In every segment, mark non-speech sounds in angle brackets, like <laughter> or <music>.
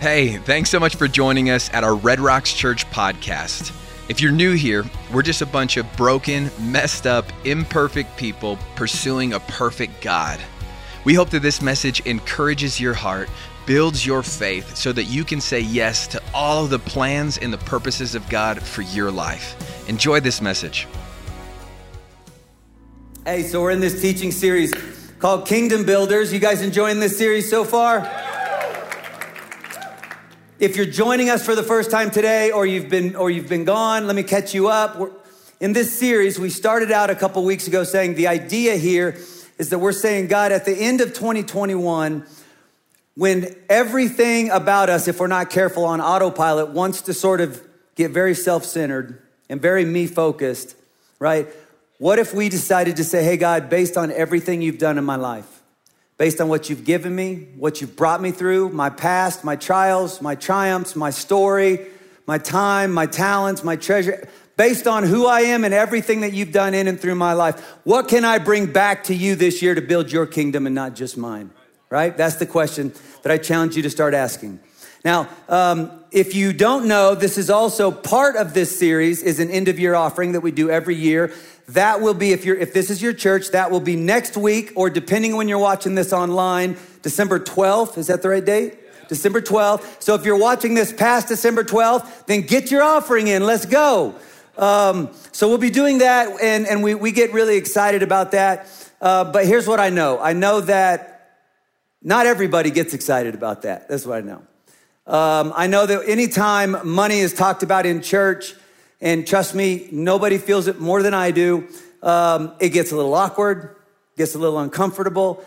Hey, thanks so much for joining us at our Red Rocks Church podcast. If you're new here, we're just a bunch of broken, messed up, imperfect people pursuing a perfect God. We hope that this message encourages your heart, builds your faith, so that you can say yes to all of the plans and the purposes of God for your life. Enjoy this message. Hey, so we're in this teaching series called Kingdom Builders. You guys enjoying this series so far? If you're joining us for the first time today or you've been or you've been gone, let me catch you up. We're, in this series, we started out a couple weeks ago saying the idea here is that we're saying God at the end of 2021 when everything about us if we're not careful on autopilot wants to sort of get very self-centered and very me focused, right? What if we decided to say, "Hey God, based on everything you've done in my life, based on what you've given me, what you've brought me through, my past, my trials, my triumphs, my story, my time, my talents, my treasure, based on who I am and everything that you've done in and through my life, what can I bring back to you this year to build your kingdom and not just mine? Right? That's the question that I challenge you to start asking. Now, um, if you don't know, this is also part of this series is an end of year offering that we do every year. That will be, if you're, if this is your church, that will be next week, or depending when you're watching this online, December 12th. Is that the right date? Yeah. December 12th. So if you're watching this past December 12th, then get your offering in. Let's go. Um, so we'll be doing that, and, and we, we get really excited about that. Uh, but here's what I know I know that not everybody gets excited about that. That's what I know. Um, I know that anytime money is talked about in church, and trust me, nobody feels it more than I do. Um, it gets a little awkward, gets a little uncomfortable.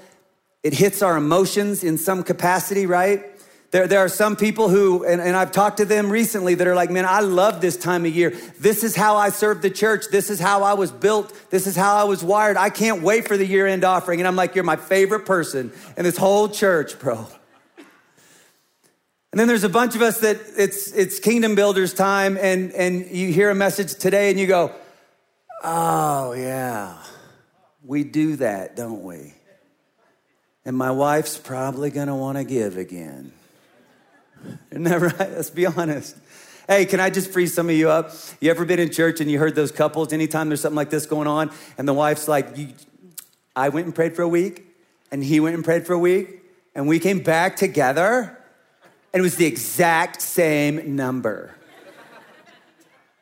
It hits our emotions in some capacity, right? There, there are some people who, and, and I've talked to them recently that are like, man, I love this time of year. This is how I serve the church. This is how I was built. This is how I was wired. I can't wait for the year end offering. And I'm like, you're my favorite person in this whole church, bro. And then there's a bunch of us that it's it's kingdom builders time and and you hear a message today and you go, "Oh, yeah. We do that, don't we?" And my wife's probably to want to give again. Isn't that right? Let's be honest. Hey, can I just free some of you up? You ever been in church and you heard those couples anytime there's something like this going on and the wife's like, I went and prayed for a week and he went and prayed for a week and we came back together and it was the exact same number.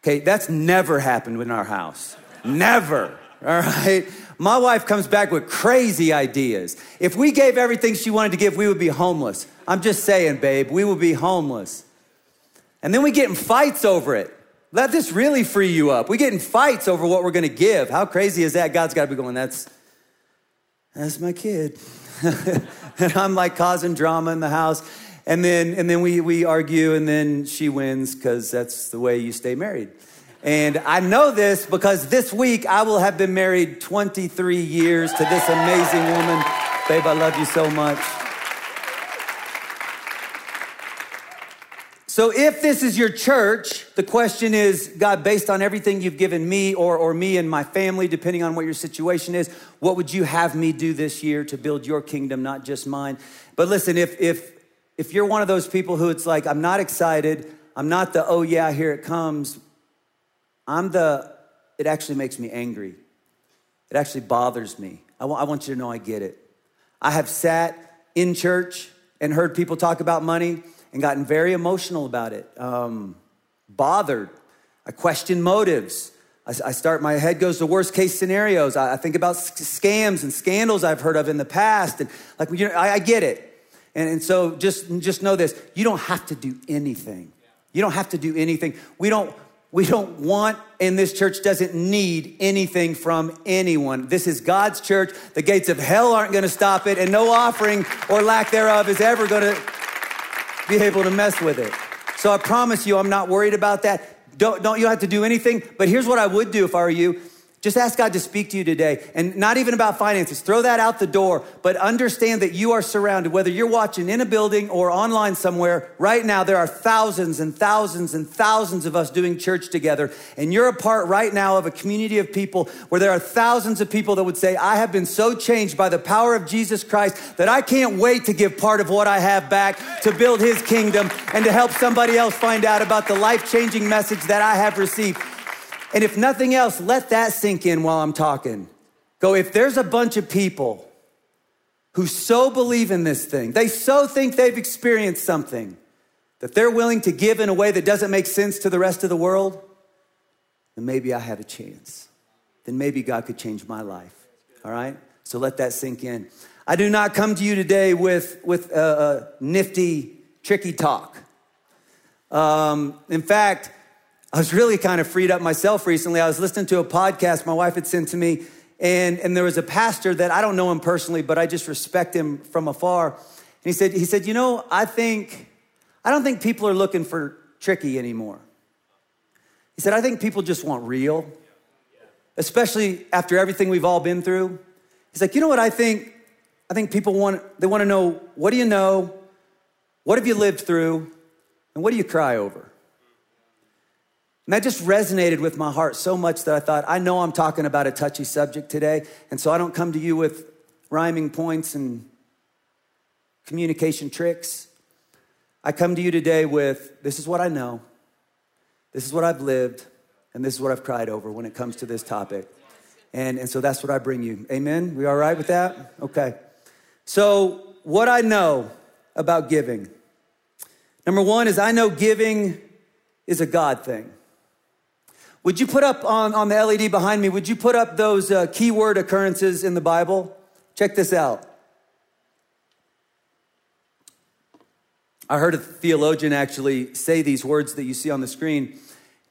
Okay, that's never happened in our house. Never, all right? My wife comes back with crazy ideas. If we gave everything she wanted to give, we would be homeless. I'm just saying, babe, we would be homeless. And then we get in fights over it. Let this really free you up. We get in fights over what we're gonna give. How crazy is that? God's gotta be going, that's, that's my kid. <laughs> and I'm like causing drama in the house and then and then we we argue and then she wins because that's the way you stay married. And i know this because this week i will have been married 23 years to this amazing woman. Babe i love you so much. So if this is your church the question is god based on everything you've given me or, or me and my family depending on what your situation is what would you have me do this year to build your kingdom not just mine? But listen if if if you're one of those people who it's like, I'm not excited, I'm not the, oh yeah, here it comes, I'm the, it actually makes me angry. It actually bothers me. I, w- I want you to know I get it. I have sat in church and heard people talk about money and gotten very emotional about it, um, bothered. I question motives. I, I, start, my head goes to worst case scenarios. I, I think about scams and scandals I've heard of in the past. And like, you know, I, I get it. And, and so just, just know this you don't have to do anything. You don't have to do anything. We don't, we don't want, and this church doesn't need anything from anyone. This is God's church. The gates of hell aren't going to stop it, and no offering or lack thereof is ever going to be able to mess with it. So I promise you, I'm not worried about that. Don't, don't you have to do anything. But here's what I would do if I were you Just ask God to speak to you today. And not even about finances. Throw that out the door, but understand that you are surrounded, whether you're watching in a building or online somewhere. Right now, there are thousands and thousands and thousands of us doing church together. And you're a part right now of a community of people where there are thousands of people that would say, I have been so changed by the power of Jesus Christ that I can't wait to give part of what I have back to build his kingdom and to help somebody else find out about the life changing message that I have received. And if nothing else, let that sink in while I'm talking. Go, if there's a bunch of people who so believe in this thing, they so think they've experienced something that they're willing to give in a way that doesn't make sense to the rest of the world, then maybe I have a chance. Then maybe God could change my life. All right? So let that sink in. I do not come to you today with, with a, a nifty, tricky talk. Um, in fact, I was really kind of freed up myself recently. I was listening to a podcast my wife had sent to me, and, and there was a pastor that I don't know him personally, but I just respect him from afar. And he said, he said, you know, I think, I don't think people are looking for tricky anymore. He said, I think people just want real, especially after everything we've all been through. He's like, you know what I think? I think people want, they want to know, what do you know? What have you lived through? And what do you cry over? And that just resonated with my heart so much that I thought, I know I'm talking about a touchy subject today. And so I don't come to you with rhyming points and communication tricks. I come to you today with this is what I know, this is what I've lived, and this is what I've cried over when it comes to this topic. And, and so that's what I bring you. Amen? We all right with that? Okay. So, what I know about giving. Number one is I know giving is a God thing. Would you put up on, on the LED behind me, would you put up those uh, keyword occurrences in the Bible? Check this out. I heard a theologian actually say these words that you see on the screen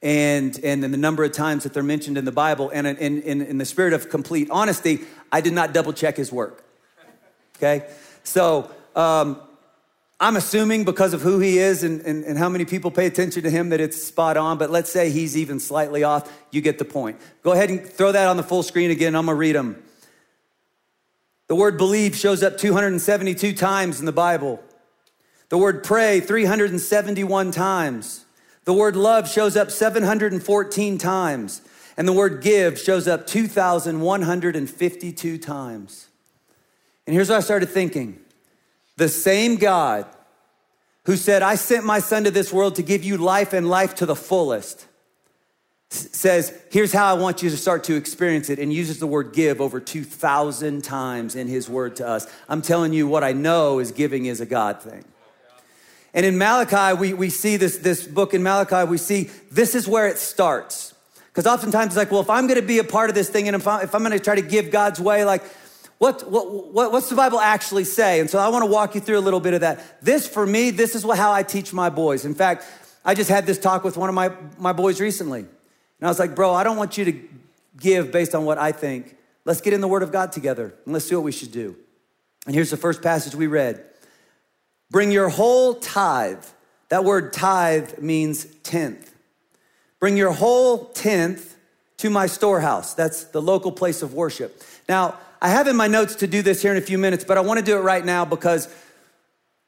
and, and the number of times that they're mentioned in the Bible. And in, in, in the spirit of complete honesty, I did not double check his work. Okay? So, um, I'm assuming because of who he is and, and, and, how many people pay attention to him that it's spot on, but let's say he's even slightly off. You get the point. Go ahead and throw that on the full screen again. I'm gonna read them. The word believe shows up 272 times in the Bible. The word pray 371 times. The word love shows up 714 times. And the word give shows up 2,152 times. And here's what I started thinking the same God who said, I sent my son to this world to give you life and life to the fullest, says, Here's how I want you to start to experience it, and uses the word give over 2,000 times in his word to us. I'm telling you, what I know is giving is a God thing. And in Malachi, we, we see this, this book in Malachi, we see this is where it starts. Because oftentimes it's like, well, if I'm gonna be a part of this thing and if, I, if I'm gonna try to give God's way, like, what, what, what, what's the Bible actually say? And so I want to walk you through a little bit of that. This, for me, this is how I teach my boys. In fact, I just had this talk with one of my, my boys recently. And I was like, bro, I don't want you to give based on what I think. Let's get in the Word of God together and let's see what we should do. And here's the first passage we read Bring your whole tithe. That word tithe means tenth. Bring your whole tenth to my storehouse. That's the local place of worship. Now, I have in my notes to do this here in a few minutes, but I want to do it right now because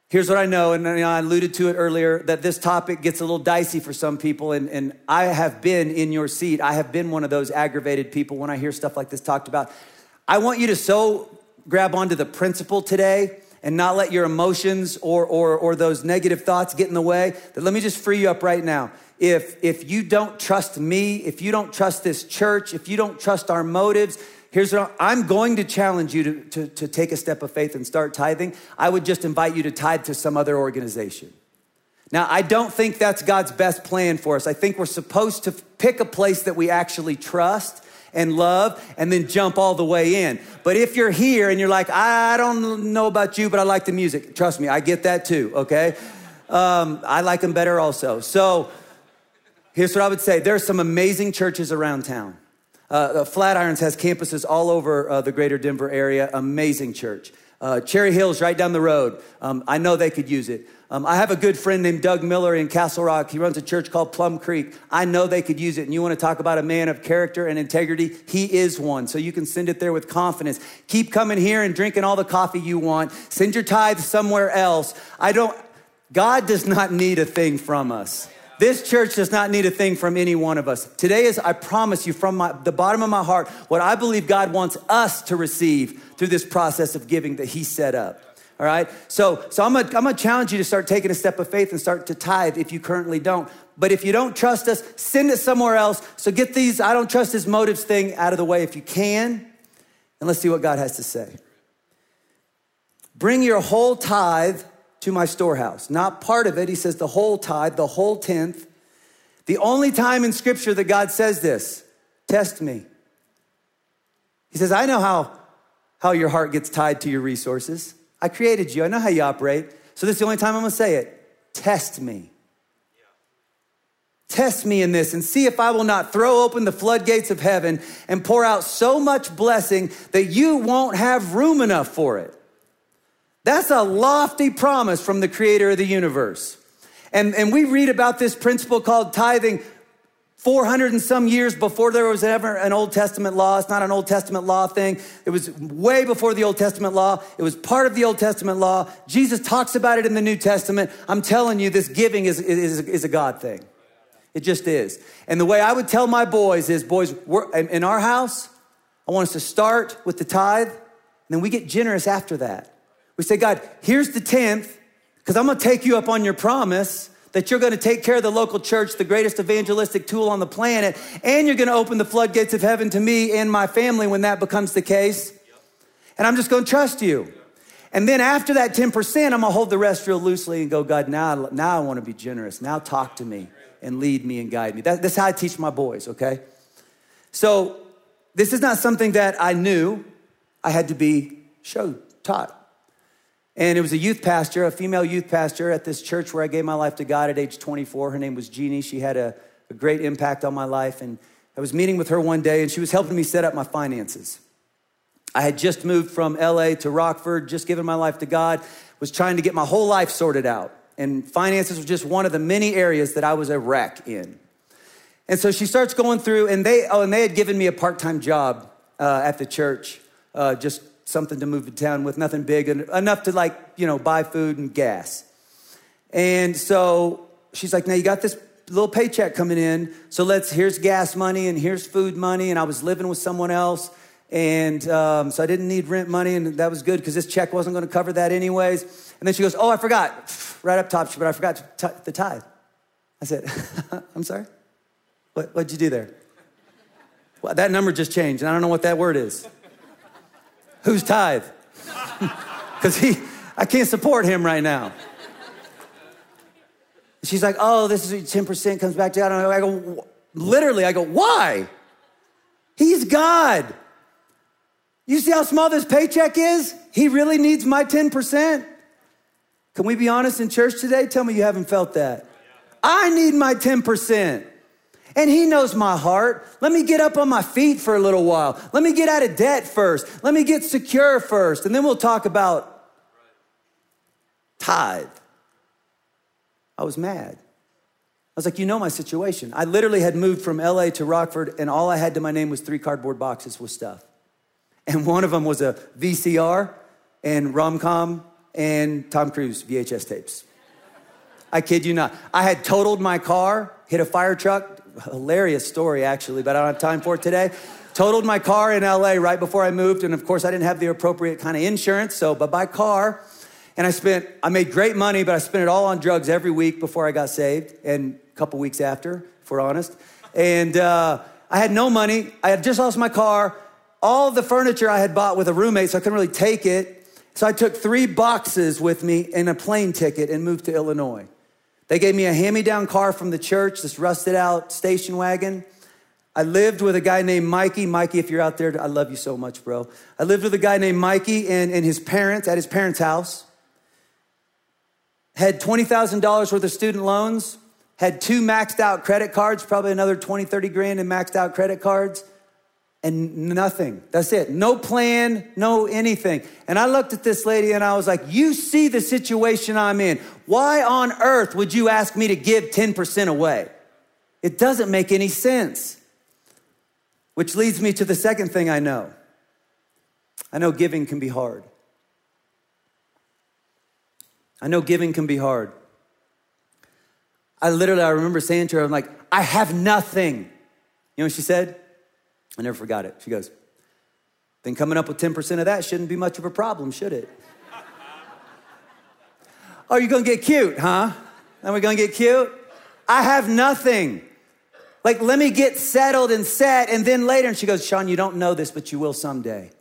here's what I know, and I alluded to it earlier that this topic gets a little dicey for some people, and, and I have been in your seat. I have been one of those aggravated people when I hear stuff like this talked about. I want you to so grab onto the principle today and not let your emotions or, or, or those negative thoughts get in the way that let me just free you up right now if if you don't trust me if you don't trust this church if you don't trust our motives Here's what I'm going to challenge you to, to, to take a step of faith and start tithing. I would just invite you to tithe to some other organization. Now, I don't think that's God's best plan for us. I think we're supposed to pick a place that we actually trust and love and then jump all the way in. But if you're here and you're like, I don't know about you, but I like the music, trust me, I get that too, okay? Um, I like them better also. So here's what I would say there are some amazing churches around town. Uh, Flatirons has campuses all over uh, the greater Denver area. Amazing church. Uh, Cherry Hills right down the road. Um, I know they could use it. Um, I have a good friend named Doug Miller in Castle Rock. He runs a church called Plum Creek. I know they could use it. And you want to talk about a man of character and integrity? He is one. So you can send it there with confidence. Keep coming here and drinking all the coffee you want. Send your tithe somewhere else. I don't, God does not need a thing from us. This church does not need a thing from any one of us. Today is, I promise you, from my, the bottom of my heart, what I believe God wants us to receive through this process of giving that He set up. All right. So, so I'm gonna, I'm gonna challenge you to start taking a step of faith and start to tithe if you currently don't. But if you don't trust us, send it somewhere else. So get these I don't trust his motives thing out of the way if you can. And let's see what God has to say. Bring your whole tithe to my storehouse. Not part of it. He says the whole tithe, the whole tenth. The only time in scripture that God says this, test me. He says, I know how, how your heart gets tied to your resources. I created you. I know how you operate. So this is the only time I'm going to say it. Test me. Test me in this and see if I will not throw open the floodgates of heaven and pour out so much blessing that you won't have room enough for it. That's a lofty promise from the creator of the universe. And, and we read about this principle called tithing 400 and some years before there was ever an Old Testament law. It's not an Old Testament law thing. It was way before the Old Testament law. It was part of the Old Testament law. Jesus talks about it in the New Testament. I'm telling you, this giving is, is, is a God thing. It just is. And the way I would tell my boys is, boys, in our house, I want us to start with the tithe, and then we get generous after that. We say, God, here's the tenth, because I'm gonna take you up on your promise that you're going to take care of the local church, the greatest evangelistic tool on the planet, and you're going to open the floodgates of heaven to me and my family when that becomes the case. And I'm just going to trust you. And then after that 10%, I'm going to hold the rest real loosely and go, God, now, now I want to be generous. Now talk to me and lead me and guide me. That, that's how I teach my boys, okay? So this is not something that I knew. I had to be showed, taught. And it was a youth pastor, a female youth pastor at this church where I gave my life to God at age 24. Her name was Jeannie. She had a, a great impact on my life. And I was meeting with her one day, and she was helping me set up my finances. I had just moved from LA to Rockford, just given my life to God, was trying to get my whole life sorted out. And finances was just one of the many areas that I was a wreck in. And so she starts going through, and they, oh, and they had given me a part time job uh, at the church, uh, just something to move to town with, nothing big, enough to like, you know, buy food and gas. And so she's like, now you got this little paycheck coming in. So let's, here's gas money and here's food money. And I was living with someone else. And um, so I didn't need rent money. And that was good because this check wasn't going to cover that anyways. And then she goes, oh, I forgot. <sniffs> Right up top, but I forgot the tithe. I said, <laughs> I'm sorry? What, what'd you do there? Well, that number just changed. And I don't know what that word is. Who's tithe? <laughs> Because he, I can't support him right now. She's like, oh, this is 10% comes back to God. I go, literally, I go, why? He's God. You see how small this paycheck is? He really needs my 10%. Can we be honest in church today? Tell me you haven't felt that. I need my 10%. And He knows my heart. Let me get up on my feet for a little while. Let me get out of debt first. Let me get secure first. And then we'll talk about tithe. I was mad. I was like, you know my situation. I literally had moved from LA to Rockford, and all I had to my name was three cardboard boxes with stuff. And one of them was a VCR and rom-com and Tom Cruise VHS tapes. I kid you not. I had totaled my car, hit a fire truck, hilarious story, actually, but I don't have time for it today. Totaled my car in LA right before I moved, and of course, I didn't have the appropriate kind of insurance, so, but by car, and I spent, I made great money, but I spent it all on drugs every week before I got saved, and a couple weeks after, if we're honest. And uh, I had no money. I had just lost my car. All the furniture I had bought with a roommate, so I couldn't really take it. So I took three boxes with me and a plane ticket and moved to Illinois. They gave me a hand me down car from the church, this rusted out station wagon. I lived with a guy named Mikey. Mikey, if you're out there, I love you so much, bro. I lived with a guy named Mikey and, and his parents at his parents' house. Had $20,000 worth of student loans. Had two maxed out credit cards, probably another 20, 30 grand in maxed out credit cards. And nothing. That's it. No plan, no anything. And I looked at this lady and I was like, You see the situation I'm in. Why on earth would you ask me to give 10% away? It doesn't make any sense. Which leads me to the second thing I know I know giving can be hard. I know giving can be hard. I literally, I remember saying to her, I'm like, I have nothing. You know what she said? I never forgot it. She goes, then coming up with 10% of that shouldn't be much of a problem, should it? <laughs> oh, you're gonna get cute, huh? Then we're gonna get cute? I have nothing. Like, let me get settled and set, and then later. And she goes, Shawn, you don't know this, but you will someday.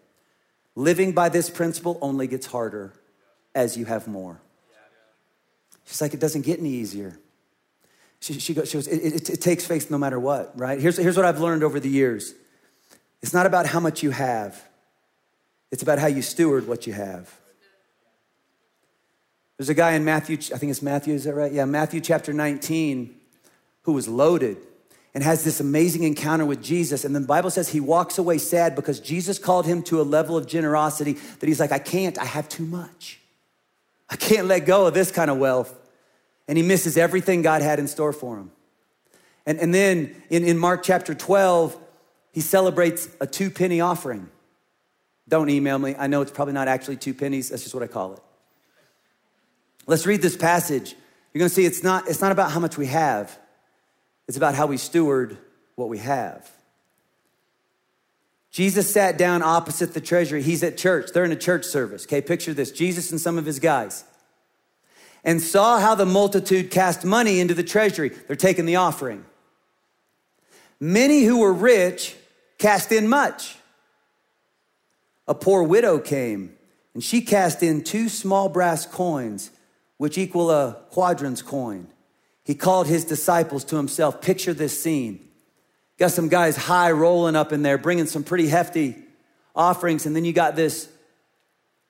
Living by this principle only gets harder as you have more. She's like, it doesn't get any easier. She, she goes, she goes it, it, it takes faith no matter what, right? Here's, here's what I've learned over the years it's not about how much you have, it's about how you steward what you have. There's a guy in Matthew, I think it's Matthew, is that right? Yeah, Matthew chapter 19, who was loaded and has this amazing encounter with Jesus. And then the Bible says he walks away sad because Jesus called him to a level of generosity that he's like, I can't, I have too much. I can't let go of this kind of wealth. And he misses everything God had in store for him. And, and then in, in Mark chapter 12, he celebrates a two penny offering. Don't email me. I know it's probably not actually two pennies. That's just what I call it. Let's read this passage. You're going to see it's not, it's not about how much we have, it's about how we steward what we have. Jesus sat down opposite the treasury. He's at church. They're in a church service. Okay, picture this Jesus and some of his guys. And saw how the multitude cast money into the treasury. They're taking the offering. Many who were rich cast in much. A poor widow came, and she cast in two small brass coins, which equal a quadrans coin. He called his disciples to himself. Picture this scene. Got some guys high rolling up in there, bringing some pretty hefty offerings, and then you got this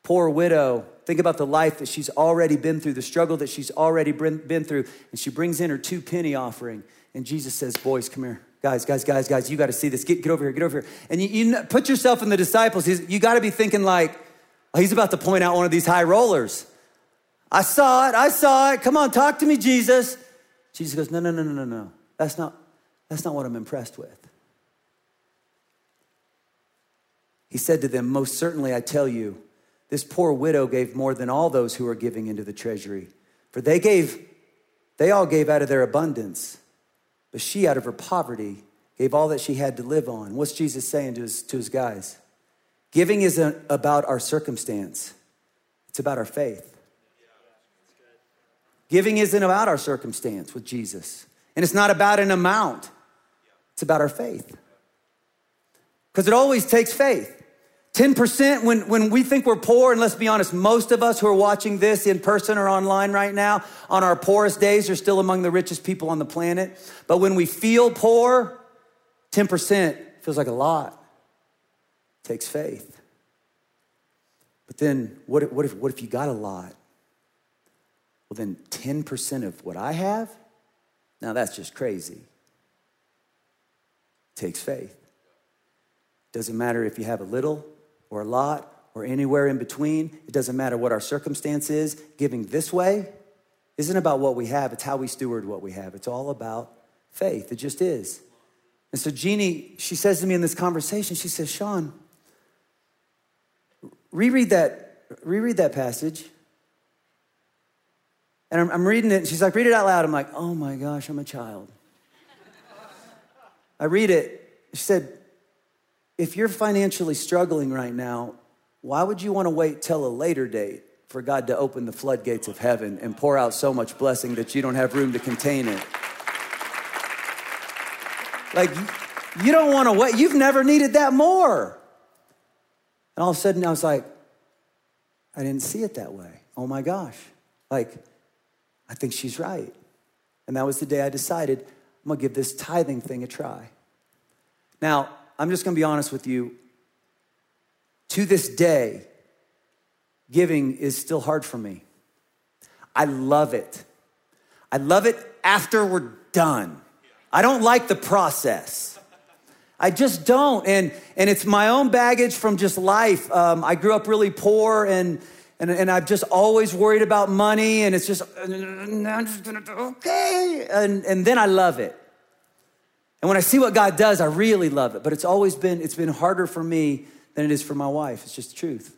poor widow. Think about the life that she's already been through, the struggle that she's already been through, and she brings in her two penny offering. And Jesus says, Boys, come here guys, guys, guys, guys, you got to see this. Get, get over here, get over here. And you, you put yourself in the disciples. You got to be thinking like, oh, he's about to point out one of these high rollers. I saw it. I saw it. Come on, talk to me, Jesus. Jesus goes, no, no, no, no, no, no. That's not, that's not what I'm impressed with. He said to them, Most certainly I tell you, this poor widow gave more than all those who are giving into the treasury. For they gave, they all gave out of their abundance. But she, out of her poverty, gave all that she had to live on. What's Jesus saying to his, to his guys? Giving isn't about our circumstance, it's about our faith. Giving isn't about our circumstance with Jesus. And it's not about an amount, it's about our faith. Because it always takes faith. 10% when, when we think we're poor, and let's be honest, most of us who are watching this in person or online right now, on our poorest days, are still among the richest people on the planet. But when we feel poor, 10% feels like a lot. It takes faith. But then what if, what if, what if you got a lot? Well, then 10% of what I have? Now that's just crazy. It takes faith. Doesn't matter if you have a little or a lot or anywhere in between. It doesn't matter what our circumstance is. Giving this way isn't about what we have, it's how we steward what we have. It's all about faith. It just is. And so Jeannie, she says to me in this conversation, she says, Shawn, reread that, reread that passage. And I'm, I'm reading it, and she's like, read it out loud. I'm like, oh my gosh, I'm a child. I read it. She said, if you're financially struggling right now, why would you want to wait till a later date for God to open the floodgates of heaven and pour out so much blessing that you don't have room to contain it? Like, you don't want to wait. You've never needed that more. And all of a sudden, I was like, I didn't see it that way. Oh my gosh. Like, I think she's right. And that was the day I decided I'm gonna give this tithing thing a try. Now, I'm just gonna be honest with you. To this day, giving is still hard for me. I love it. I love it after we're done. I don't like the process. I just don't. And, and it's my own baggage from just life. Um, I grew up really poor and, and, and I've just always worried about money. And it's just, okay. And, and then I love it. And when I see what God does, I really love it. But it's always been, it's been harder for me than it is for my wife. It's just the truth.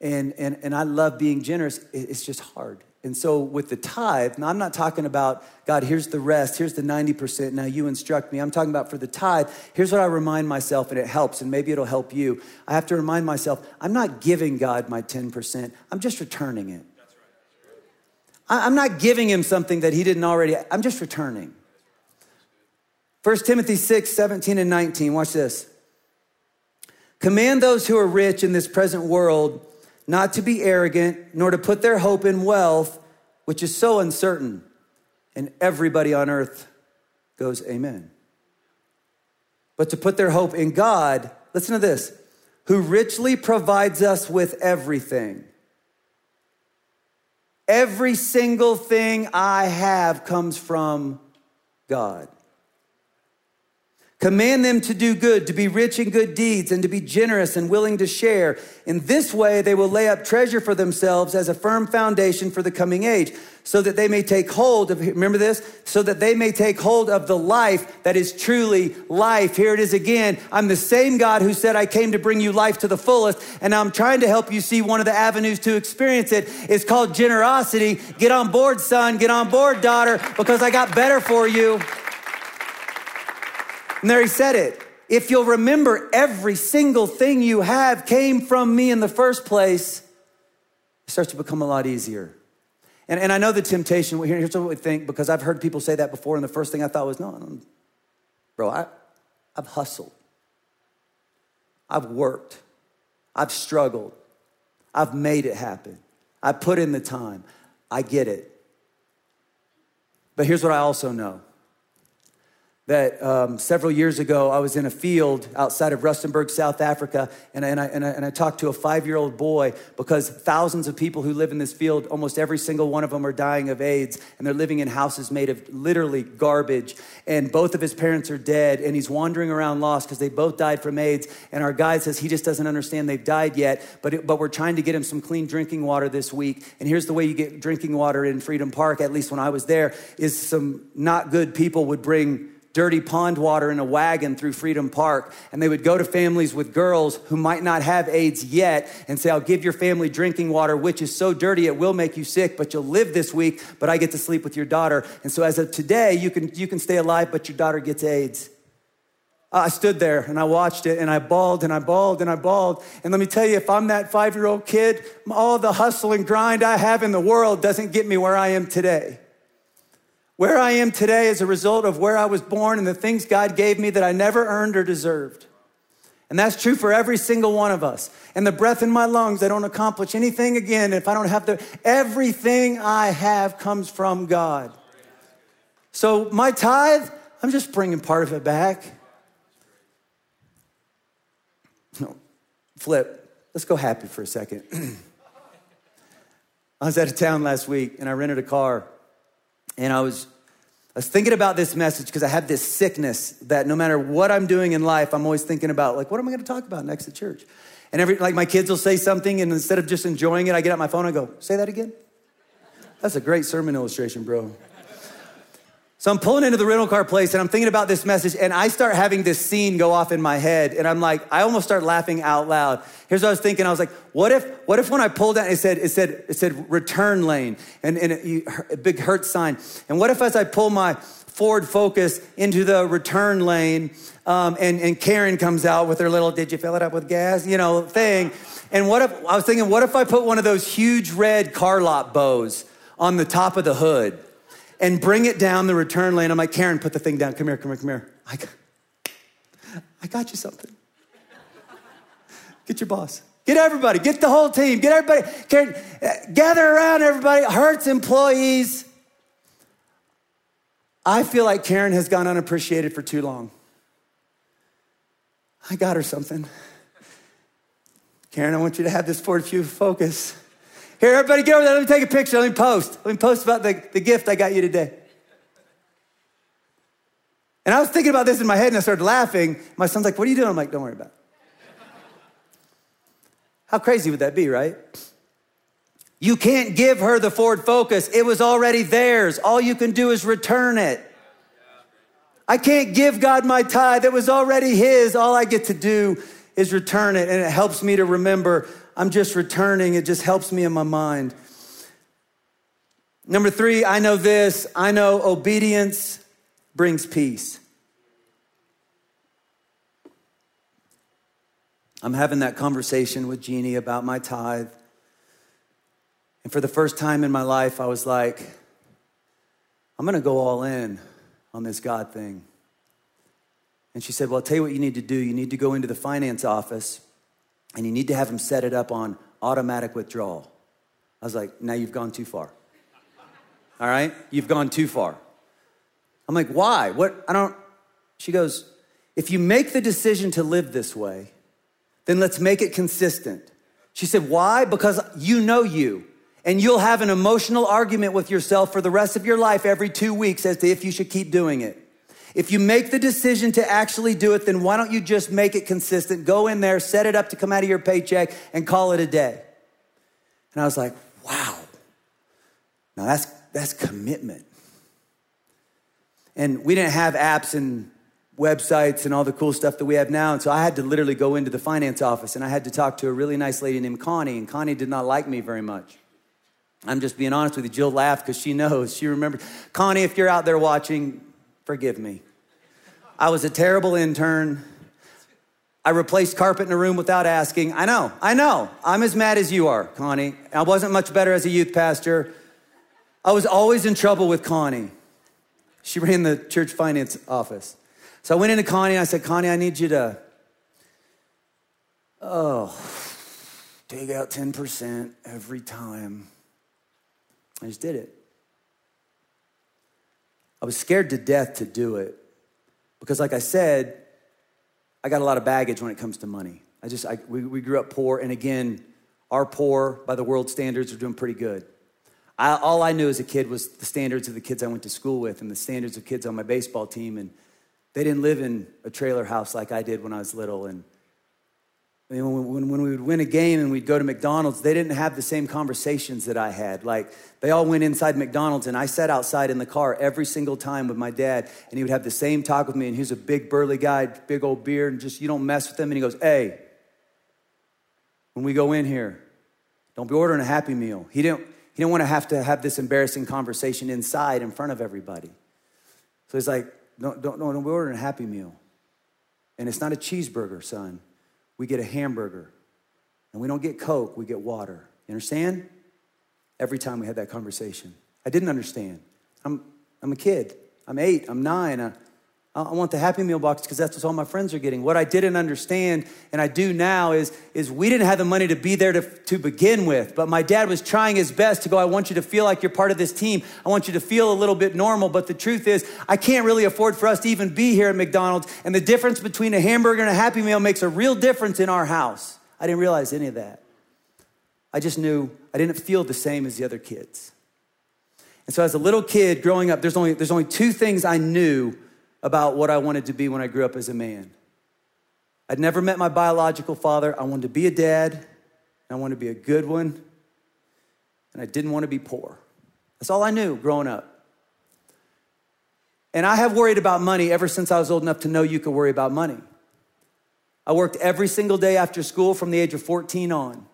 And, and, and I love being generous. It's just hard. And so with the tithe, now I'm not talking about, God, here's the rest, here's the 90%, now you instruct me. I'm talking about for the tithe, here's what I remind myself, and it helps, and maybe it'll help you. I have to remind myself, I'm not giving God my 10%, I'm just returning it. I'm not giving him something that he didn't already, I'm just returning. 1 Timothy 6, 17 and 19, watch this. Command those who are rich in this present world not to be arrogant, nor to put their hope in wealth, which is so uncertain. And everybody on earth goes, Amen. But to put their hope in God, listen to this, who richly provides us with everything. Every single thing I have comes from God. Command them to do good, to be rich in good deeds, and to be generous and willing to share. In this way, they will lay up treasure for themselves as a firm foundation for the coming age, so that they may take hold of, remember this? So that they may take hold of the life that is truly life. Here it is again. I'm the same God who said, I came to bring you life to the fullest, and I'm trying to help you see one of the avenues to experience it. It's called generosity. Get on board, son. Get on board, daughter, because I got better for you. And there he said it. If you'll remember, every single thing you have came from me in the first place, it starts to become a lot easier. And, and I know the temptation, here's what we think, because I've heard people say that before, and the first thing I thought was, no, no bro, I, I've hustled. I've worked. I've struggled. I've made it happen. I put in the time. I get it. But here's what I also know that um, several years ago I was in a field outside of Rustenburg, South Africa, and I, and I, and I, and I talked to a five year old boy because thousands of people who live in this field, almost every single one of them are dying of AIDS, and they're living in houses made of literally garbage. And both of his parents are dead, and he's wandering around lost because they both died from AIDS. And our guide says he just doesn't understand they've died yet, but, it, but we're trying to get him some clean drinking water this week. And here's the way you get drinking water in Freedom Park, at least when I was there, is some not good people would bring dirty pond water in a wagon through Freedom Park. And they would go to families with girls who might not have AIDS yet and say, I'll give your family drinking water, which is so dirty it will make you sick, but you'll live this week, but I get to sleep with your daughter. And so as of today, you can, you can stay alive, but your daughter gets AIDS. I stood there and I watched it and I bawled and I bawled and I bawled. And let me tell you, if I'm that five year old kid, all the hustle and grind I have in the world doesn't get me where I am today. Where I am today is a result of where I was born and the things God gave me that I never earned or deserved. And that's true for every single one of us. And the breath in my lungs, I don't accomplish anything again if I don't have the, everything I have comes from God. So my tithe, I'm just bringing part of it back. No, flip. Let's go happy for a second. <clears throat> I was out of town last week and I rented a car and I was I was thinking about this message because I have this sickness that no matter what I'm doing in life, I'm always thinking about like, what am I going to talk about next at church? And every like my kids will say something, and instead of just enjoying it, I get out my phone and go, say that again. That's a great sermon illustration, bro. So I'm pulling into the rental car place and I'm thinking about this message and I start having this scene go off in my head and I'm like, I almost start laughing out loud. Here's what I was thinking. I was like, what if, what if when I pulled down, it said, it said, it said return lane and, and a, a big Hertz sign. And what if as I pull my Ford Focus into the return lane um, and, and Karen comes out with her little, did you fill it up with gas, you know, thing. And what if, I was thinking, what if I put one of those huge red car lot bows on the top of the hood? And bring it down the return lane. I'm like, Karen, put the thing down. Come here, come here, come here. I got, I got you something. Get your boss. Get everybody. Get the whole team. Get everybody. Karen, uh, gather around, everybody. Hertz employees. I feel like Karen has gone unappreciated for too long. I got her something. Karen, I want you to have this Ford Fuel Focus. Here, everybody get over there. Let me take a picture. Let me post. Let me post about the, the gift I got you today. And I was thinking about this in my head and I started laughing. My son's like, What are you doing? I'm like, Don't worry about it. How crazy would that be, right? You can't give her the Ford Focus. It was already theirs. All you can do is return it. I can't give God my tithe. It was already His. All I get to do is return it. And it helps me to remember I'm just returning. It just helps me in my mind. Number three, I know this. I know obedience brings peace. I'm having that conversation with Jeannie about my tithe. And for the first time in my life, I was like, I'm gonna go all in on this God thing. And she said, Well, I'll tell you what you need to do. You need to go into the finance office and you need to have them set it up on automatic withdrawal. I was like, Now you've gone too far. All right? You've gone too far. I'm like, Why? What? I don't. She goes, If you make the decision to live this way, then let's make it consistent. She said, Why? Because you know you. And you'll have an emotional argument with yourself for the rest of your life every two weeks as to if you should keep doing it. If you make the decision to actually do it, then why don't you just make it consistent? Go in there, set it up to come out of your paycheck, and call it a day. And I was like, wow. Now that's that's commitment. And we didn't have apps and websites and all the cool stuff that we have now. And so I had to literally go into the finance office and I had to talk to a really nice lady named Connie. And Connie did not like me very much. I'm just being honest with you. Jill laughed because she knows. She remembers. Connie, if you're out there watching, forgive me. I was a terrible intern. I replaced carpet in a room without asking. I know, I know. I'm as mad as you are, Connie. I wasn't much better as a youth pastor. I was always in trouble with Connie. She ran the church finance office. So I went into Connie and I said, Connie, I need you to, oh, take out 10% every time. I just did it. I was scared to death to do it because, like I said, I got a lot of baggage when it comes to money. I just, I, we, we grew up poor, and again, our poor by the world standards are doing pretty good. I, all I knew as a kid was the standards of the kids I went to school with and the standards of kids on my baseball team, and they didn't live in a trailer house like I did when I was little. And when, when we would win a game and we'd go to McDonald's, they didn't have the same conversations that I had. Like, they all went inside McDonald's, and I sat outside in the car every single time with my dad, and he would have the same talk with me. And he was a big, burly guy, big old beard, and just, you don't mess with him. And he goes, Hey, when we go in here, don't be ordering a Happy Meal. He didn't, he didn't want to have to have this embarrassing conversation inside in front of everybody. So he's like, Don't, don't, don't be ordering a Happy Meal. And it's not a cheeseburger, son we get a hamburger. And we don't get Coke, we get water. You understand? Every time we had that conversation. I didn't understand. I'm, I'm a kid. I'm eight, I'm nine. I, I want the Happy Meal box because that's what all my friends are getting. What I didn't understand, and I do now, is, is we didn't have the money to be there to, to begin with. But my dad was trying his best to go, I want you to feel like you're part of this team. I want you to feel a little bit normal. But the truth is, I can't really afford for us to even be here at McDonald's. And the difference between a hamburger and a Happy Meal makes a real difference in our house. I didn't realize any of that. I just knew I didn't feel the same as the other kids. And so as a little kid growing up, there's only, there's only two things I knew about what I wanted to be when I grew up as a man. I'd never met my biological father. I wanted to be a dad, I wanted to be a good one, and I didn't want to be poor. That's all I knew growing up. And I have worried about money ever since I was old enough to know you could worry about money. I worked every single day after school from the age of 14 on.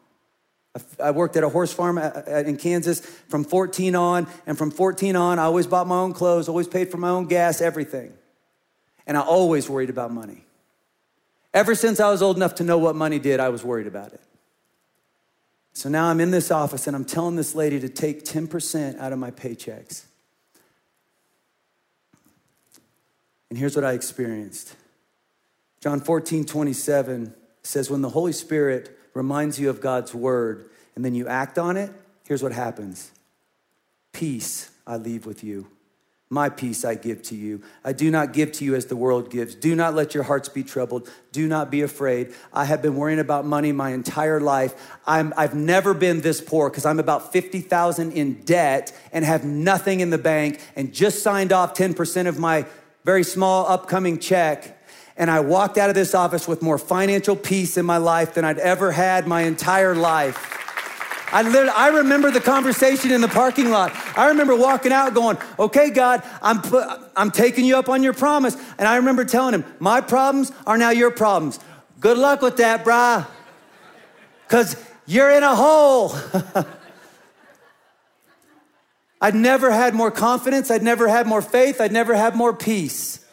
I worked at a horse farm uh, uh, in Kansas from 14 on, and from 14 on, I always bought my own clothes, always paid for my own gas, everything. And I always worried about money. Ever since I was old enough to know what money did, I was worried about it. So now I'm in this office and I'm telling this lady to take 10% out of my paychecks. And here's what I experienced John 14, 27 says, When the Holy Spirit reminds you of God's word and then you act on it, here's what happens Peace I leave with you my peace I give to you. I do not give to you as the world gives. Do not let your hearts be troubled. Do not be afraid. I have been worrying about money my entire life. i have never been this poor because I'm about 50,000 in debt and have nothing in the bank and just signed off 10% of my very small upcoming check. And I walked out of this office with more financial peace in my life than I'd ever had my entire life. I, literally, I remember the conversation in the parking lot. I remember walking out going, okay, God, I'm, I'm taking you up on your promise. And I remember telling him, my problems are now your problems. Good luck with that, brah. Because you're in a hole. <laughs> I'd never had more confidence. I'd never had more faith. I'd never had more peace.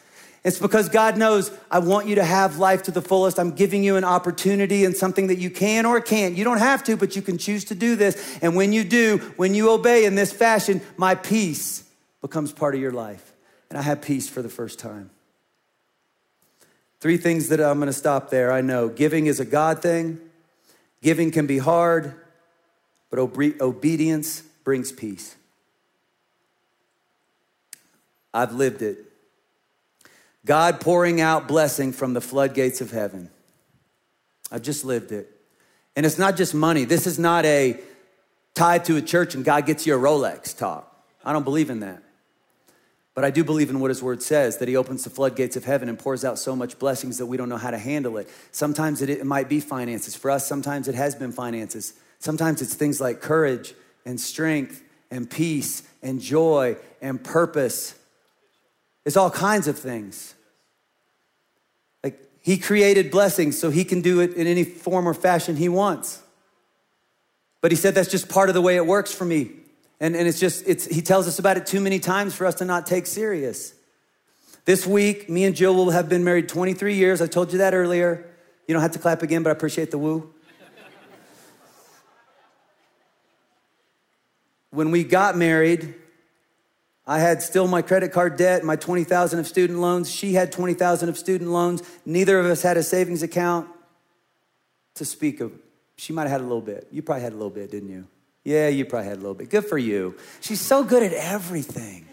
It's because God knows I want you to have life to the fullest. I'm giving you an opportunity and something that you can or can't. You don't have to, but you can choose to do this. And when you do, when you obey in this fashion, my peace becomes part of your life. And I have peace for the first time. Three things that I'm going to stop there. I know giving is a God thing, giving can be hard, but obe- obedience brings peace. I've lived it. God pouring out blessing from the floodgates of heaven. I've just lived it. And it's not just money. This is not a tied to a church and God gets you a Rolex talk. I don't believe in that. But I do believe in what his word says that he opens the floodgates of heaven and pours out so much blessings that we don't know how to handle it. Sometimes it, it might be finances. For us, sometimes it has been finances. Sometimes it's things like courage and strength and peace and joy and purpose it's all kinds of things. Like he created blessings so he can do it in any form or fashion he wants. But he said that's just part of the way it works for me. And, and it's just, it's, he tells us about it too many times for us to not take serious. This week, me and Jill will have been married 23 years. I told you that earlier. You don't have to clap again, but I appreciate the woo. when we got married, I had still my credit card debt, my 20,000 of student loans. She had 20,000 of student loans. Neither of us had a savings account to speak of. She might have had a little bit. You probably had a little bit, didn't you? Yeah, you probably had a little bit. Good for you. She's so good at everything.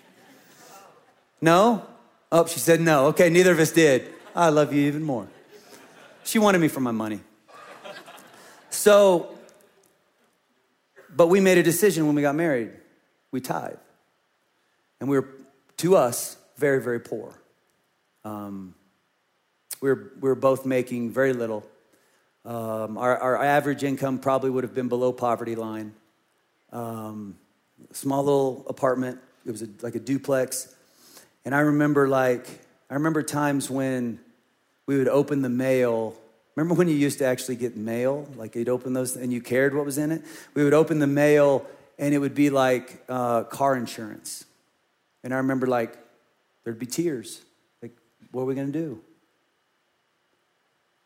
No? Oh, she said no. Okay, neither of us did. I love you even more. She wanted me for my money. So, but we made a decision when we got married. We tithe. And we were, to us, very, very poor. Um, we, were, we were both making very little. Um, our, our average income probably would have been below poverty line. Um, small little apartment. It was a, like a duplex. And I remember like, I remember times when we would open the mail. Remember when you used to actually get mail? Like you'd open those and you cared what was in it? We would open the mail and it would be like uh, car insurance. And I remember like there'd be tears. Like, what are we gonna do?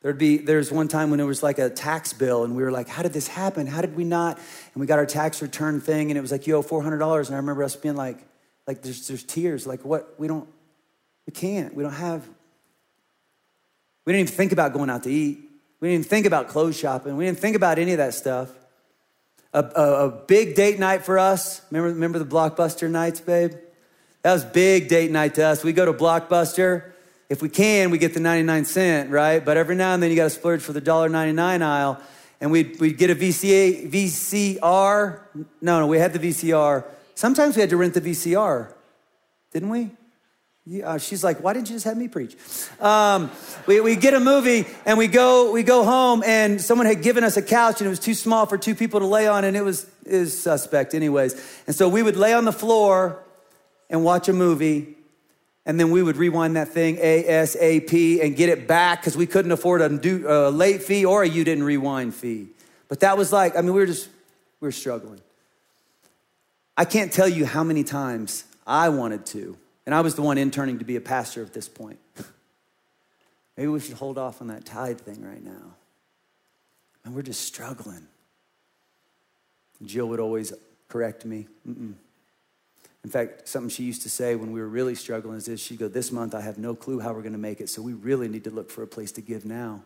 There'd be there's one time when it was like a tax bill, and we were like, how did this happen? How did we not? And we got our tax return thing, and it was like, yo, four hundred dollars. And I remember us being like, like there's there's tears. Like what? We don't, we can't. We don't have. We didn't even think about going out to eat. We didn't even think about clothes shopping. We didn't think about any of that stuff. A, a, a big date night for us. Remember, remember the blockbuster nights, babe? That was big date night to us. We go to Blockbuster. If we can, we get the 99 cent, right? But every now and then you got to splurge for the $1.99 aisle. And we'd, we'd get a VCA, VCR. No, no, we had the VCR. Sometimes we had to rent the VCR, didn't we? Yeah, uh, she's like, why didn't you just have me preach? Um, we, we get a movie and we go, we go home and someone had given us a couch and it was too small for two people to lay on and it was, is suspect anyways. And so we would lay on the floor and watch a movie, and then we would rewind that thing ASAP and get it back because we couldn't afford a, a late fee or a you didn't rewind fee. But that was like, I mean, we were just, we were struggling. I can't tell you how many times I wanted to, and I was the one interning to be a pastor at this point. <laughs> Maybe we should hold off on that tithe thing right now. And we're just struggling. Jill would always correct me. Mm-mm. In fact, something she used to say when we were really struggling is this she'd go, This month I have no clue how we're going to make it, so we really need to look for a place to give now.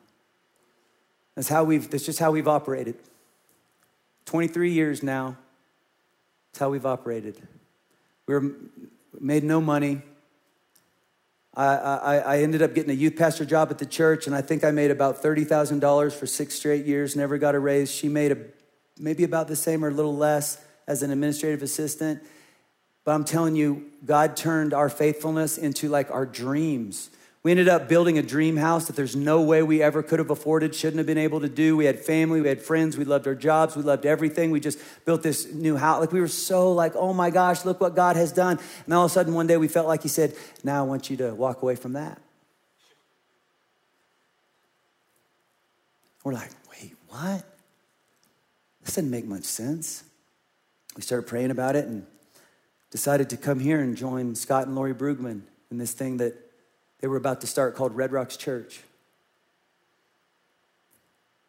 That's how we've, that's just how we've operated. 23 years now, that's how we've operated. We were, made no money. I, I, I ended up getting a youth pastor job at the church, and I think I made about $30,000 for six straight years, never got a raise. She made a, maybe about the same or a little less as an administrative assistant But I'm telling you, God turned our faithfulness into like our dreams. We ended up building a dream house that there's no way we ever could have afforded, shouldn't have been able to do. We had family, we had friends, we loved our jobs, we loved everything. We just built this new house. Like we were so like, oh my gosh, look what God has done. And all of a sudden one day we felt like He said, now I want you to walk away from that. We're like, wait, what? This doesn't make much sense. We started praying about it and decided to come here and join Scott and Lori Brugman in this thing that they were about to start called Red Rocks Church.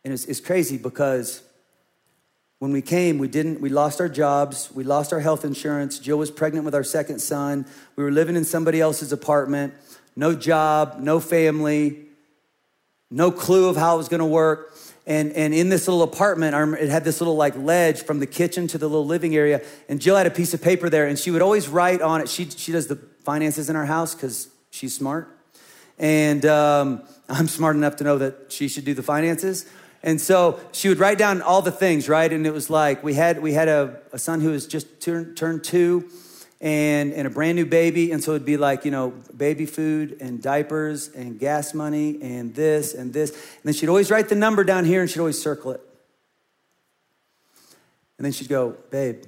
And it's, it's crazy because when we came, we didn't, we lost our jobs, we lost our health insurance. Jill was pregnant with our second son. We were living in somebody else's apartment, no job, no family, no clue of how it was gonna work. And, and in this little apartment, it had this little like ledge from the kitchen to the little living area. And Jill had a piece of paper there, and she would always write on it. She, she does the finances in our house because she's smart. And um, <laughs> I'm smart enough to know that she should do the finances. And so she would write down all the things, right? And it was like we had we had a, a son who was just turned turned two, and and a brand new baby, and so it'd be like you know baby food and diapers and gas money and this and this, and then she'd always write the number down here, and she'd always circle it, and then she'd go, babe.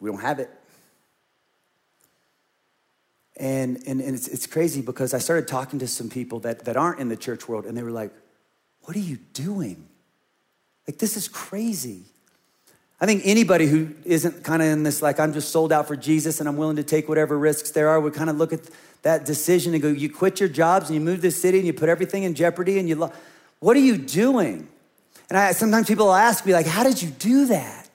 We don't have it. And, and, and it's, it's crazy because I started talking to some people that, that aren't in the church world, and they were like, What are you doing? Like, this is crazy. I think anybody who isn't kind of in this, like, I'm just sold out for Jesus and I'm willing to take whatever risks there are, would kind of look at that decision and go, You quit your jobs and you move this city and you put everything in jeopardy and you, lo- what are you doing? And I, sometimes people ask me, like, How did you do that?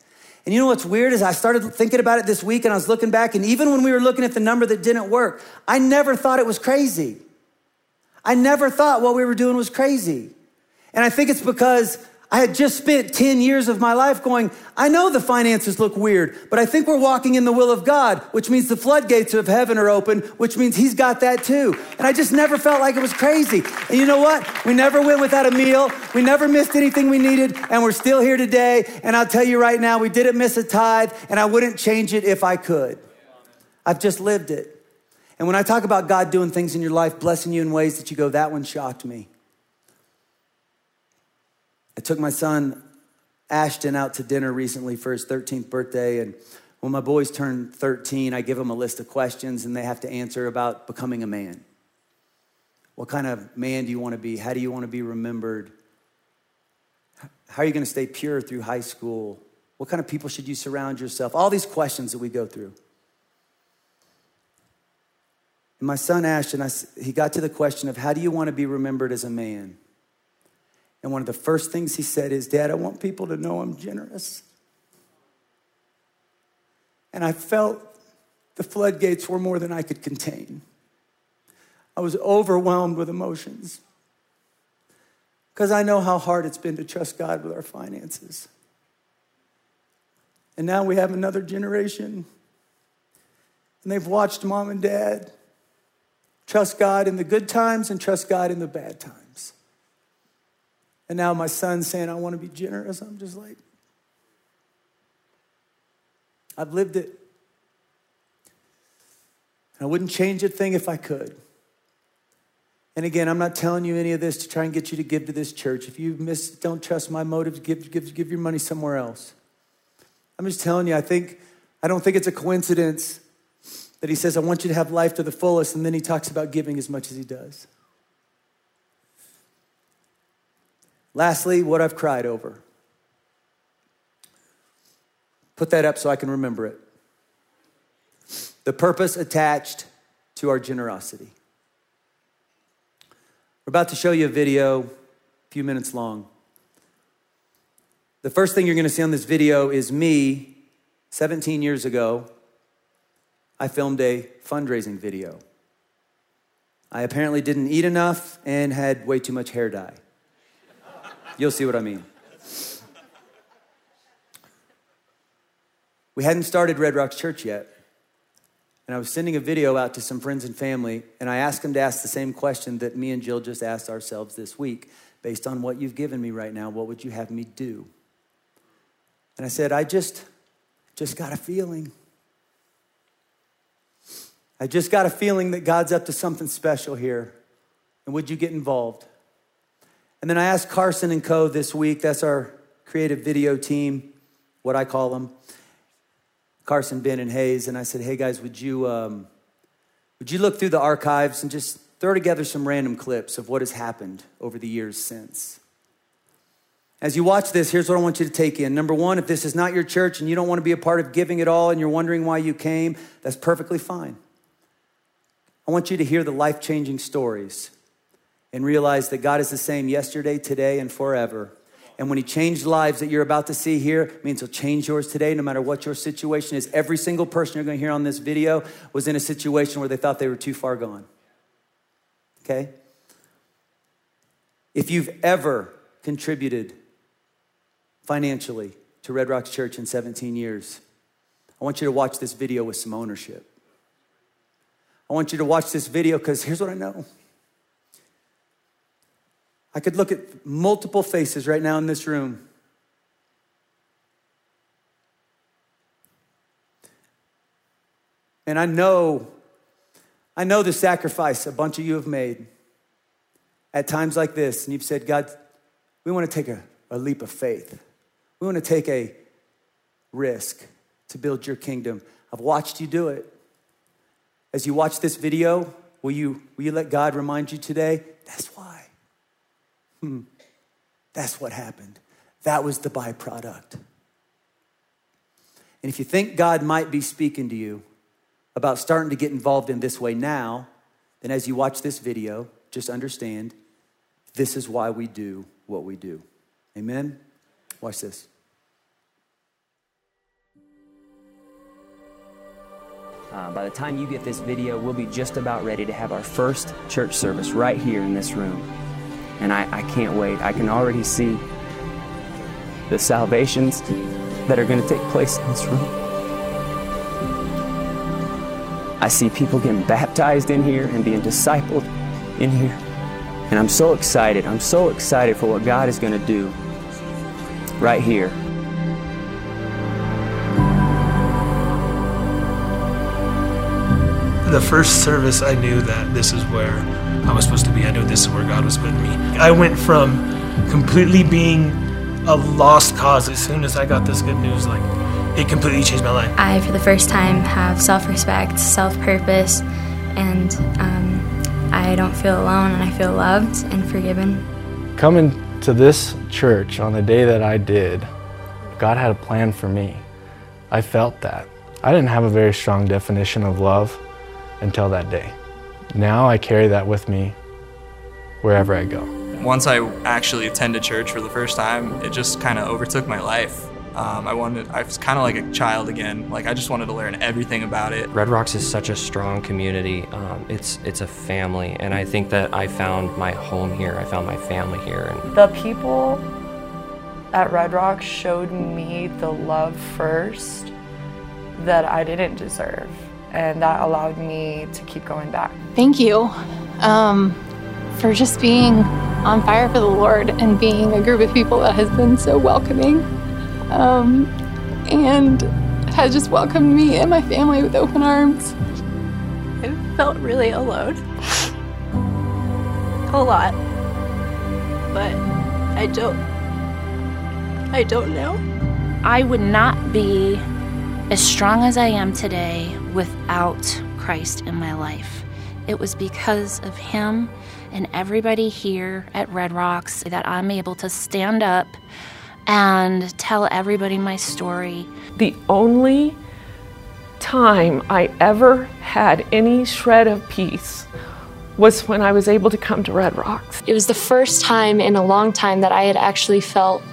And you know what's weird is I started thinking about it this week and I was looking back, and even when we were looking at the number that didn't work, I never thought it was crazy. I never thought what we were doing was crazy. And I think it's because I had just spent 10 years of my life going, I know the finances look weird, but I think we're walking in the will of God, which means the floodgates of heaven are open, which means He's got that too. And I just never felt like it was crazy. And you know what? We never went without a meal. We never missed anything we needed, and we're still here today. And I'll tell you right now, we didn't miss a tithe, and I wouldn't change it if I could. I've just lived it. And when I talk about God doing things in your life, blessing you in ways that you go, that one shocked me. Took my son Ashton out to dinner recently for his 13th birthday. And when my boys turn 13, I give them a list of questions and they have to answer about becoming a man. What kind of man do you want to be? How do you want to be remembered? How are you going to stay pure through high school? What kind of people should you surround yourself? All these questions that we go through. And my son Ashton, I, he got to the question of how do you want to be remembered as a man? And one of the first things he said is, Dad, I want people to know I'm generous. And I felt the floodgates were more than I could contain. I was overwhelmed with emotions because I know how hard it's been to trust God with our finances. And now we have another generation, and they've watched mom and dad trust God in the good times and trust God in the bad times. And now my son's saying, I want to be generous. I'm just like, I've lived it. And I wouldn't change a thing if I could. And again, I'm not telling you any of this to try and get you to give to this church. If you miss, don't trust my motives, give, give, give your money somewhere else. I'm just telling you, I think, I don't think it's a coincidence that he says, I want you to have life to the fullest, and then he talks about giving as much as he does. Lastly, what I've cried over. Put that up so I can remember it. The purpose attached to our generosity. We're about to show you a video, a few minutes long. The first thing you're going to see on this video is me 17 years ago. I filmed a fundraising video. I apparently didn't eat enough and had way too much hair dye. You'll see what I mean. We hadn't started Red Rocks Church yet. And I was sending a video out to some friends and family, and I asked them to ask the same question that me and Jill just asked ourselves this week. Based on what you've given me right now, what would you have me do? And I said, I just, just got a feeling. I just got a feeling that God's up to something special here. And would you get involved? And then I asked Carson and Co. this week, that's our creative video team, what I call them, Carson, Ben, and Hayes. And I said, hey guys, would you, um, would you look through the archives and just throw together some random clips of what has happened over the years since? As you watch this, here's what I want you to take in. Number one, if this is not your church and you don't want to be a part of giving it all and you're wondering why you came, that's perfectly fine. I want you to hear the life changing stories and realize that God is the same yesterday, today, and forever. And when He changed lives that you're about to see here, means He'll change yours today, no matter what your situation is. Every single person you're going to hear on this video was in a situation where they thought they were too far gone. Okay? If you've ever contributed financially to Red Rocks Church in 17 years, I want you to watch this video with some ownership. I want you to watch this video because here's what I know. I could look at multiple faces right now in this room. And I know, I know the sacrifice a bunch of you have made at times like this. And you've said, God, we want to take a, a leap of faith. We want to take a risk to build your kingdom. I've watched you do it. As you watch this video, will you, will you let God remind you today? That's why. Hmm. That's what happened. That was the byproduct. And if you think God might be speaking to you about starting to get involved in this way now, then as you watch this video, just understand this is why we do what we do. Amen? Watch this. Uh, by the time you get this video, we'll be just about ready to have our first church service right here in this room. And I, I can't wait. I can already see the salvations that are going to take place in this room. I see people getting baptized in here and being discipled in here. And I'm so excited. I'm so excited for what God is going to do right here. The first service, I knew that this is where I was supposed to be. I knew this is where God was putting me. I went from completely being a lost cause as soon as I got this good news. Like, it completely changed my life. I, for the first time, have self respect, self purpose, and um, I don't feel alone and I feel loved and forgiven. Coming to this church on the day that I did, God had a plan for me. I felt that. I didn't have a very strong definition of love until that day. Now I carry that with me wherever I go. Once I actually attended church for the first time, it just kind of overtook my life. Um, I wanted, I was kind of like a child again. Like I just wanted to learn everything about it. Red Rocks is such a strong community. Um, it's it's a family, and I think that I found my home here. I found my family here. And the people at Red Rocks showed me the love first that I didn't deserve and that allowed me to keep going back. Thank you um, for just being on fire for the Lord and being a group of people that has been so welcoming um, and has just welcomed me and my family with open arms. I felt really alone. A lot. But I don't I don't know. I would not be as strong as I am today without Christ in my life. It was because of Him and everybody here at Red Rocks that I'm able to stand up and tell everybody my story. The only time I ever had any shred of peace was when I was able to come to Red Rocks. It was the first time in a long time that I had actually felt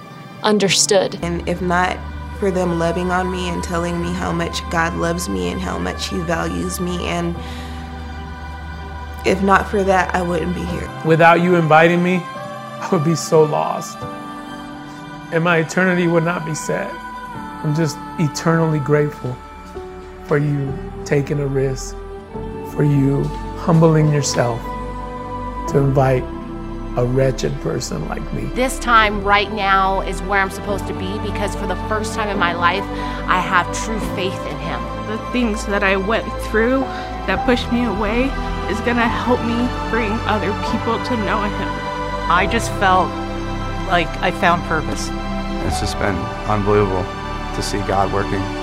understood. And if not for them loving on me and telling me how much God loves me and how much He values me. And if not for that, I wouldn't be here. Without you inviting me, I would be so lost. And my eternity would not be set. I'm just eternally grateful for you taking a risk, for you humbling yourself to invite a wretched person like me. This time, right now, is where I'm supposed to be because for the first time in my life, I have true faith in Him. The things that I went through that pushed me away is going to help me bring other people to know Him. I just felt like I found purpose. It's just been unbelievable to see God working.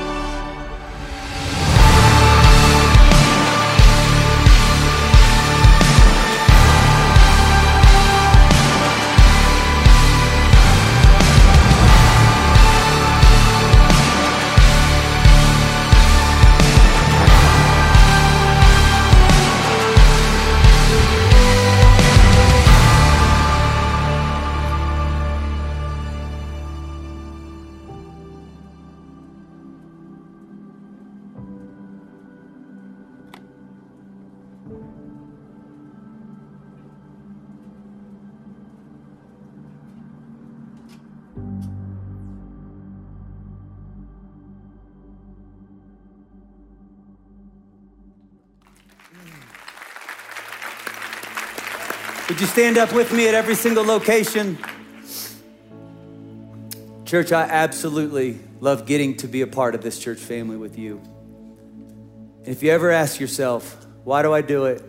Would you stand up with me at every single location? Church, I absolutely love getting to be a part of this church family with you. And if you ever ask yourself, why do I do it?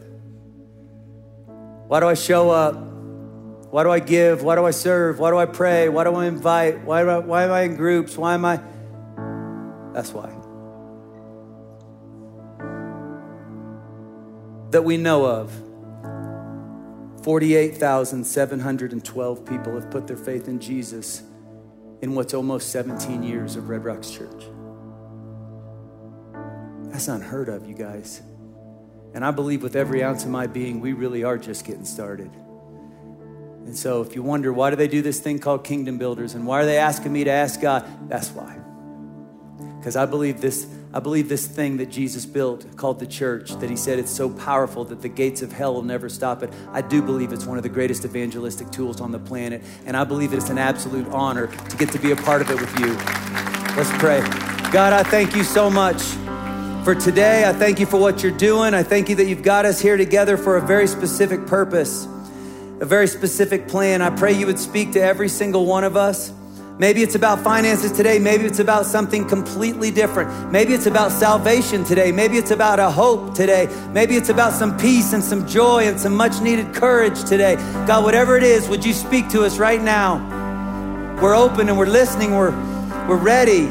Why do I show up? Why do I give? Why do I serve? Why do I pray? Why do I invite? Why, I, why am I in groups? Why am I? That's why. That we know of 48,712 people have put their faith in Jesus in what's almost 17 years of Red Rocks Church. That's unheard of, you guys. And I believe with every ounce of my being, we really are just getting started. And so if you wonder, why do they do this thing called Kingdom Builders and why are they asking me to ask God? That's why. Because I believe this I believe this thing that Jesus built called the church, that he said it's so powerful that the gates of hell will never stop it. I do believe it's one of the greatest evangelistic tools on the planet. And I believe it's an absolute honor to get to be a part of it with you. Let's pray. God, I thank you so much for today. I thank you for what you're doing. I thank you that you've got us here together for a very specific purpose, a very specific plan. I pray you would speak to every single one of us. Maybe it's about finances today. Maybe it's about something completely different. Maybe it's about salvation today. Maybe it's about a hope today. Maybe it's about some peace and some joy and some much needed courage today. God, whatever it is, would you speak to us right now? We're open and we're listening. We're, we're ready.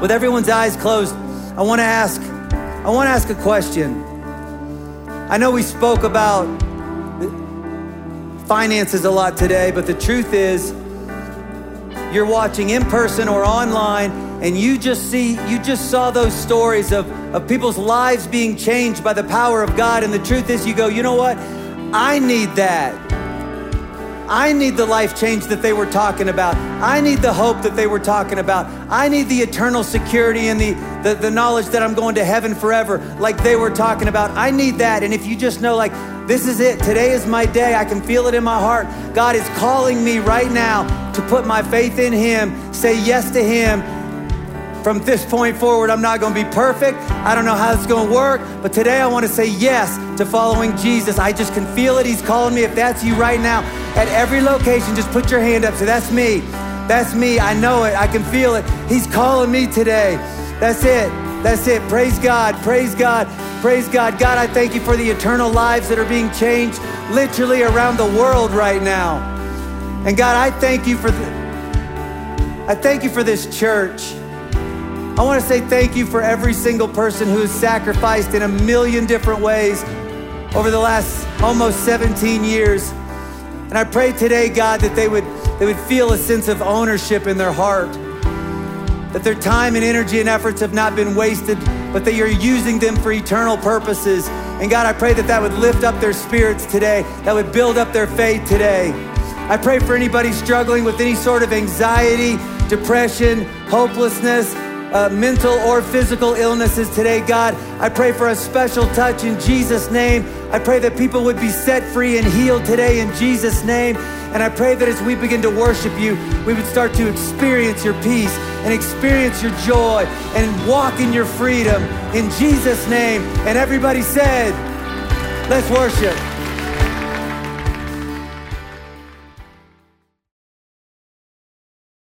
With everyone's eyes closed, I want to ask, I want to ask a question. I know we spoke about finances a lot today, but the truth is, you're watching in person or online and you just see you just saw those stories of, of people's lives being changed by the power of god. And the truth is you go you know what? I need that. I need the life change that they were talking about. I need the hope that they were talking about. I need the eternal security and the, the, the knowledge that i'm going to heaven forever like they were talking about i need that and if you just know like this is it. Today is my day. I can feel it in my heart. God is calling me right now to put my faith in Him, say yes to Him. From this point forward, I'm not going to be perfect. I don't know how it's going to work, but today I want to say yes to following Jesus. I just can feel it. He's calling me. If that's you right now, at every location, just put your hand up. So that's me. That's me. I know it. I can feel it. He's calling me today. That's it. That's it. Praise God. Praise God. Praise God. God, I thank you for the eternal lives that are being changed literally around the world right now. And God, I thank you for the, I thank you for this church. I want to say thank you for every single person who has sacrificed in a million different ways over the last almost 17 years. And I pray today, God, that they would, they would feel a sense of ownership in their heart, that their time and energy and efforts have not been wasted but that you're using them for eternal purposes. And God, I pray that that would lift up their spirits today, that would build up their faith today. I pray for anybody struggling with any sort of anxiety, depression, hopelessness, uh, mental or physical illnesses today, God. I pray for a special touch in Jesus' name. I pray that people would be set free and healed today in Jesus' name. And I pray that as we begin to worship you, we would start to experience your peace and experience your joy and walk in your freedom in Jesus' name. And everybody said, let's worship.